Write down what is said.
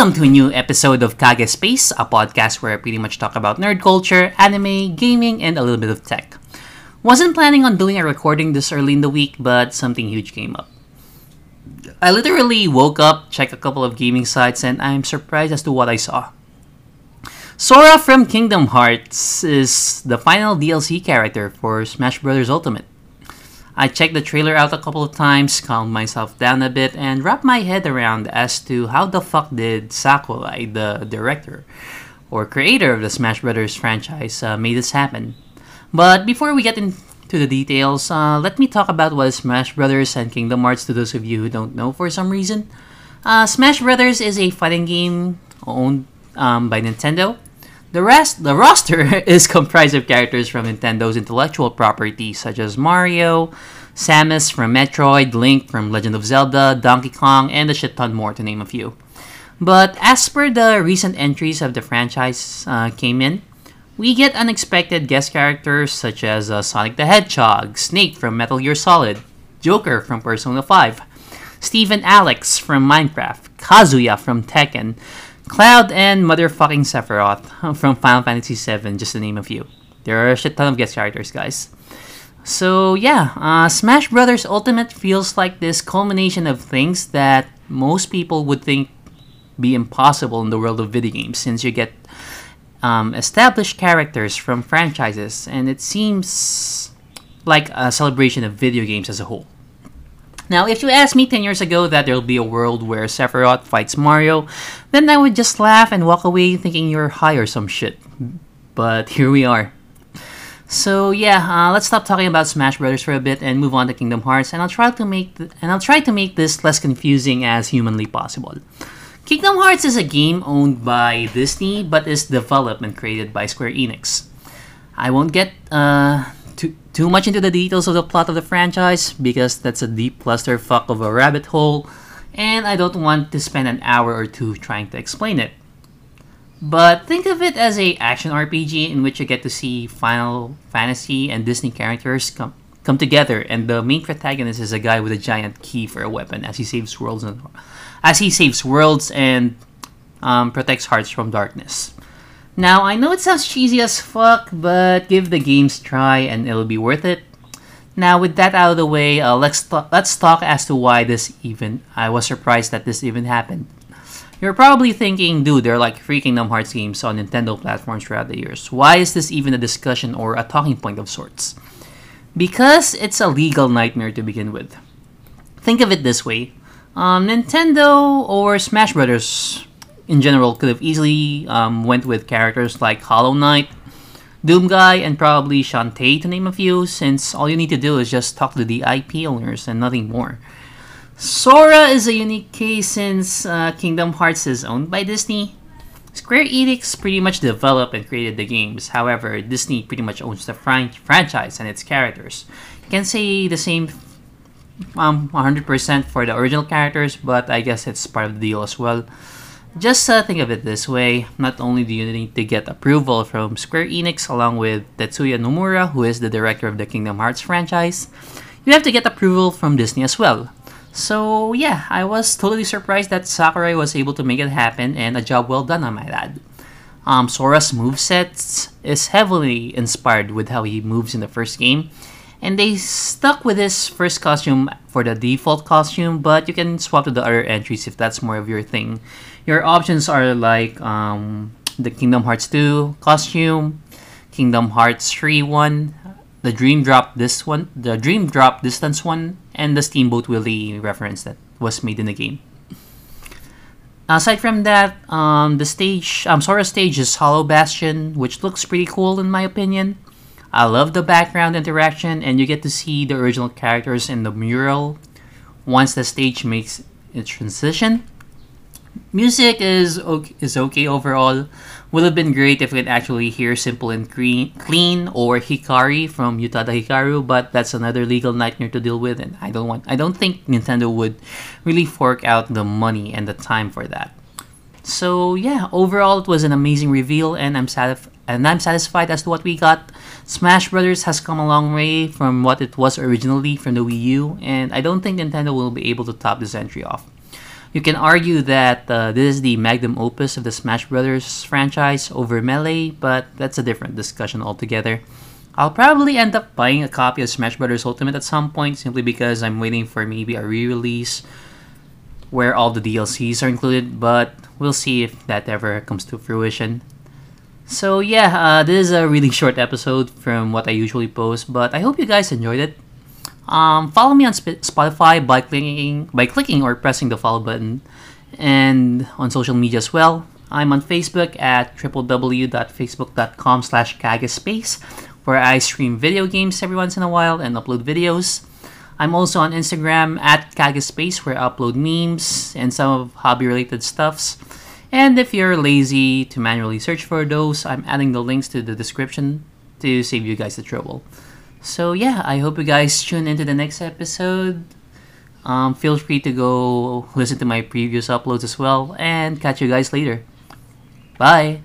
Welcome to a new episode of Kage Space, a podcast where I pretty much talk about nerd culture, anime, gaming, and a little bit of tech. Wasn't planning on doing a recording this early in the week, but something huge came up. I literally woke up, checked a couple of gaming sites, and I'm surprised as to what I saw. Sora from Kingdom Hearts is the final DLC character for Smash Bros. Ultimate. I checked the trailer out a couple of times, calmed myself down a bit, and wrapped my head around as to how the fuck did Sakurai, the director or creator of the Smash Bros. franchise, uh, made this happen. But before we get into the details, uh, let me talk about what Smash Bros. and Kingdom Hearts to those of you who don't know for some reason. Uh, Smash Bros. is a fighting game owned um, by Nintendo. The rest, the roster is comprised of characters from Nintendo's intellectual property, such as Mario, Samus from Metroid, Link from Legend of Zelda, Donkey Kong, and a shit ton more, to name a few. But as per the recent entries of the franchise uh, came in, we get unexpected guest characters such as uh, Sonic the Hedgehog, Snake from Metal Gear Solid, Joker from Persona 5, Steve and Alex from Minecraft, Kazuya from Tekken, Cloud and motherfucking Sephiroth from Final Fantasy VII, just to name a few. There are a shit ton of guest characters, guys. So yeah, uh, Smash Brothers Ultimate feels like this culmination of things that most people would think be impossible in the world of video games, since you get um, established characters from franchises, and it seems like a celebration of video games as a whole. Now, if you asked me 10 years ago that there'll be a world where Sephiroth fights Mario, then I would just laugh and walk away thinking you're high or some shit. But here we are. So yeah, uh, let's stop talking about Smash Brothers for a bit and move on to Kingdom Hearts, and I'll try to make th- and I'll try to make this less confusing as humanly possible. Kingdom Hearts is a game owned by Disney, but is developed and created by Square Enix. I won't get uh, too, much into the details of the plot of the franchise because that's a deep clusterfuck of a rabbit hole, and I don't want to spend an hour or two trying to explain it. But think of it as a action RPG in which you get to see Final Fantasy and Disney characters come come together, and the main protagonist is a guy with a giant key for a weapon as he saves worlds and as he saves worlds and um, protects hearts from darkness. Now, I know it sounds cheesy as fuck, but give the games try and it'll be worth it. Now, with that out of the way, uh, let's t- let's talk as to why this even. I was surprised that this even happened. You're probably thinking, dude, there are like three Kingdom Hearts games on Nintendo platforms throughout the years. Why is this even a discussion or a talking point of sorts? Because it's a legal nightmare to begin with. Think of it this way: um, Nintendo or Smash Brothers in general could have easily um, went with characters like Hollow Knight, Doomguy, and probably Shantae to name a few, since all you need to do is just talk to the IP owners and nothing more. Sora is a unique case since uh, Kingdom Hearts is owned by Disney. Square Enix pretty much developed and created the games. However, Disney pretty much owns the fran- franchise and its characters. You can say the same um, 100% for the original characters, but I guess it's part of the deal as well. Just uh, think of it this way not only do you need to get approval from Square Enix along with Tetsuya Nomura, who is the director of the Kingdom Hearts franchise, you have to get approval from Disney as well. So, yeah, I was totally surprised that Sakurai was able to make it happen, and a job well done, I might add. Um, Sora's moveset is heavily inspired with how he moves in the first game, and they stuck with this first costume for the default costume, but you can swap to the other entries if that's more of your thing. Your options are like um, the Kingdom Hearts 2 costume, Kingdom Hearts 3 one, the Dream Drop this one, the Dream Drop Distance one, and the Steamboat Willie reference that was made in the game. Aside from that, um, the stage, um, Sora stage is Hollow Bastion, which looks pretty cool in my opinion. I love the background interaction, and you get to see the original characters in the mural once the stage makes its transition. Music is okay, is okay overall. Would have been great if we could actually hear Simple and Clean, clean or Hikari from Utada Hikaru, but that's another legal nightmare to deal with, and I don't want. I don't think Nintendo would really fork out the money and the time for that. So yeah, overall it was an amazing reveal, and I'm satisfied. And I'm satisfied as to what we got. Smash Brothers has come a long way from what it was originally from the Wii U, and I don't think Nintendo will be able to top this entry off. You can argue that uh, this is the magnum opus of the Smash Brothers franchise over Melee, but that's a different discussion altogether. I'll probably end up buying a copy of Smash Brothers Ultimate at some point simply because I'm waiting for maybe a re release where all the DLCs are included, but we'll see if that ever comes to fruition. So, yeah, uh, this is a really short episode from what I usually post, but I hope you guys enjoyed it. Um, follow me on Sp- Spotify by clicking by clicking or pressing the follow button, and on social media as well. I'm on Facebook at www.facebook.com slash kagaspace, where I stream video games every once in a while and upload videos. I'm also on Instagram at kagaspace, where I upload memes and some of hobby-related stuffs. And if you're lazy to manually search for those, I'm adding the links to the description to save you guys the trouble. So yeah, I hope you guys tune into the next episode. Um, feel free to go listen to my previous uploads as well, and catch you guys later. Bye.